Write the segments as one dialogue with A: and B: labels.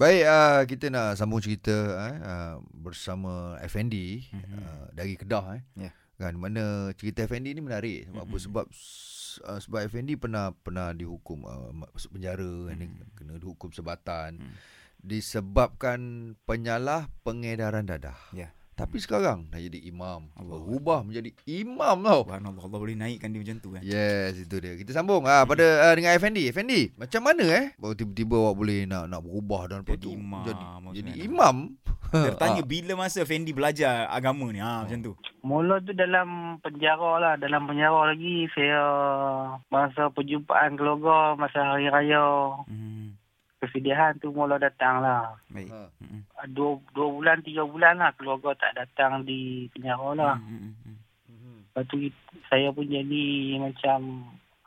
A: Baik, uh, kita nak sambung cerita eh, uh, bersama Effendi
B: Mhm.
A: uh, dari Kedah eh.
B: Ya.
A: Kan mana cerita Effendi ni menarik sebab apa?
B: Mhm.
A: Sebab uh, sebab Effendi pernah pernah dihukum uh, masuk penjara kan, dia
B: Mhm.
A: kena dihukum sebatan
B: Mhm.
A: disebabkan penyalah pengedaran dadah.
B: Ya.
A: Tapi sekarang dah jadi imam.
B: Allah.
A: Berubah menjadi imam tau.
B: Subhanallah Allah boleh naikkan dia macam tu kan.
A: Yes, itu dia. Kita sambung ah pada uh, dengan Effendi. Effendi, macam mana eh? Baru tiba-tiba awak boleh nak nak berubah dan
B: Jadi
A: tu
B: imam,
A: jadi, jadi imam.
B: Dia tanya
A: Ah.
B: bila masa Fendi belajar agama ni. Ha macam tu.
C: Mula tu dalam penjara lah. Dalam penjara lagi saya masa perjumpaan keluarga masa hari raya
B: Hmm.
C: kesedihan tu mula datang lah.
B: Baik.
A: Ha.
B: Hmm.
C: Dua, dua bulan, tiga bulan lah keluarga tak datang di penjara lah.
B: Hmm, hmm, hmm.
A: Mhm.
C: Lepas tu saya pun jadi macam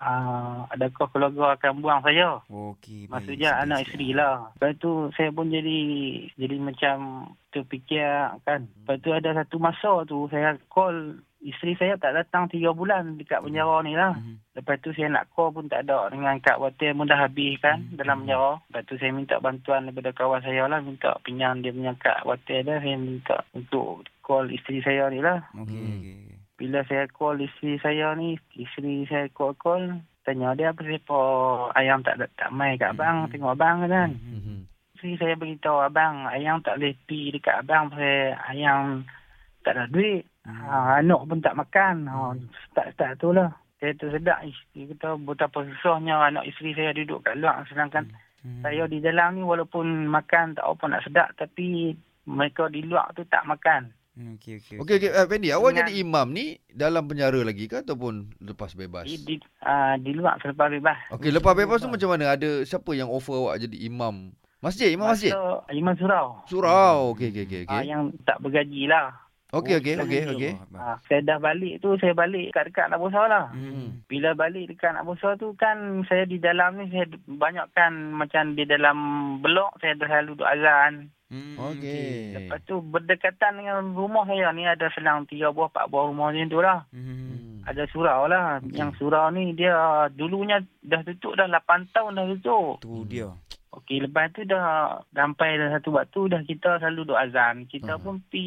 C: uh, adakah keluarga akan buang saya?
B: Okey. baik.
C: Maksudnya
B: Sedih
C: anak isteri lah. Lepas tu saya pun jadi jadi macam terfikir kan. Lepas tu ada satu masa tu saya call isteri saya tak datang tiga bulan dekat penjara ni lah.
B: Hmm.
C: Lepas tu saya nak call pun tak ada dengan Kak Watir pun dah habis kan
B: Hmm.
C: dalam penjara. Lepas tu saya minta bantuan daripada kawan saya lah. Minta pinjam dia punya Kak Watir dah. Saya minta untuk call isteri saya ni lah.
B: Okey.
A: Hmm.
B: okey.
C: Bila saya call isteri saya ni, isteri saya call-call. Tanya dia apa siapa ayam tak tak mai kat abang.
B: Hmm.
C: Tengok abang kan.
B: Hmm.
A: Mhm.
C: Isteri saya beritahu abang, ayam tak boleh pergi dekat abang pasal ayam tak ada duit.
B: Hmm.
C: Ha, anak pun tak makan. Ha, start-start tu lah. Saya tersedak isteri kata betapa susahnya anak isteri saya duduk kat luar. Sedangkan
B: Hmm.
C: saya di dalam ni walaupun makan tak apa nak sedap tapi mereka di luar tu tak makan.
B: Hmm, Okey okey.
A: Okey okey uh, Fendi, awak
C: Dengan-
A: jadi imam ni dalam penjara lagi ke ataupun lepas bebas?
C: Di, di, uh, di luar selepas bebas.
A: Okey, lepas bebas tu macam mana? Ada siapa yang offer awak jadi imam? Masjid, imam masjid.
C: Masa Imam Surau.
A: Surau. Okey okey okey
C: Ah,
A: okey.
C: yang tak bergaji lah.
A: Okey okey
B: Oh,
A: okey okey.
B: Akbar.
C: Ah, saya dah balik tu, saya balik dekat-dekat nak besar lah.
B: Hmm.
C: Bila balik dekat nak besar tu kan saya di dalam ni saya banyak kan macam di dalam blok saya dah selalu duduk azan.
B: Hmm,
A: Okey.
C: Lepas tu berdekatan dengan rumah saya ni ada selang tiga buah empat buah rumah macam tu lah.
B: Hmm.
A: Hmm.
C: Ada surau lah.
B: Okey.
C: Yang surau ni dia dulunya dah tutup dah 8 tahun dah tutup.
B: Tu dia.
C: Okey lepas tu dah sampai dah satu waktu dah kita selalu duduk azan. Kita
A: Hmm.
C: pun pi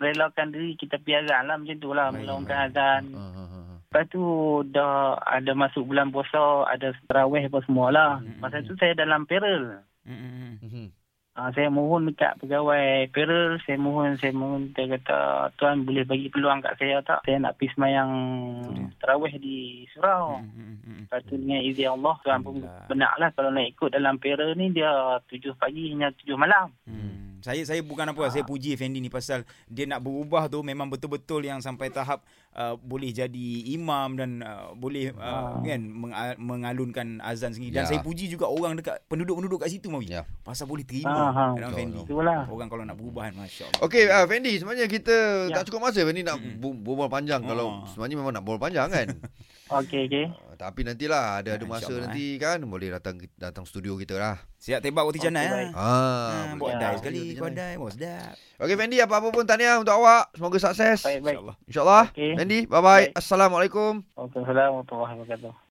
C: relakan diri kita pi azan lah macam tu lah.
B: Baik.
C: azan.
A: Ha, ha, ha, ha.
C: Lepas tu dah ada masuk bulan puasa, ada terawih apa semua lah.
B: Hmm.
C: Masa tu saya dalam peril.
B: Hmm, hmm, hmm.
C: Ha, saya mohon dekat pegawai peril, saya mohon, saya mohon, dia kata, Tuan boleh bagi peluang kat saya tak? Saya nak pergi semayang
B: dia.
C: terawih di surau.
B: Hmm, hmm, hmm.
C: Lepas tu dengan izin Allah, Tuan pun benar lah kalau nak ikut dalam peril ni, dia tujuh pagi hingga tujuh malam.
B: Hmm. Saya saya bukan apa saya puji Fendi ni pasal dia nak berubah tu memang betul-betul yang sampai tahap uh, boleh jadi imam dan uh, boleh uh,
C: Ah.
B: kan meng- mengalunkan azan sendiri dan
A: Ya.
B: saya puji juga orang dekat penduduk-penduduk kat situ Mawi.
A: Ya.
B: Pasal boleh
C: Ha,
B: terima
C: ha.
B: dalam
A: Betul,
B: Fendi.
C: Itulah.
B: Orang kalau nak berubah kan masya-Allah.
A: Okey, uh, Fendi sebenarnya kita
C: Ya.
A: tak cukup masa Fendi nak bu- berbual panjang kalau
B: Ah.
A: sebenarnya memang nak berbual panjang kan.
C: Okey, okey.
A: Uh, tapi nantilah ada ada
B: Ya,
A: masa
B: insyaAllah,
A: nanti kan boleh datang datang studio kita lah.
B: Siap tebak roti canai ah.
A: Ah,
B: Ha,
A: boleh.
B: buat
C: Ya.
B: dai sekali kau dai bos sedap.
A: Okey Fendi apa-apa pun tahniah untuk awak. Semoga sukses.
C: Baik, baik.
B: Insya-Allah.
A: InsyaAllah.
C: Okey.
A: Fendi, bye-bye.
C: Baik.
A: Assalamualaikum.
C: Waalaikumsalam warahmatullahi wabarakatuh.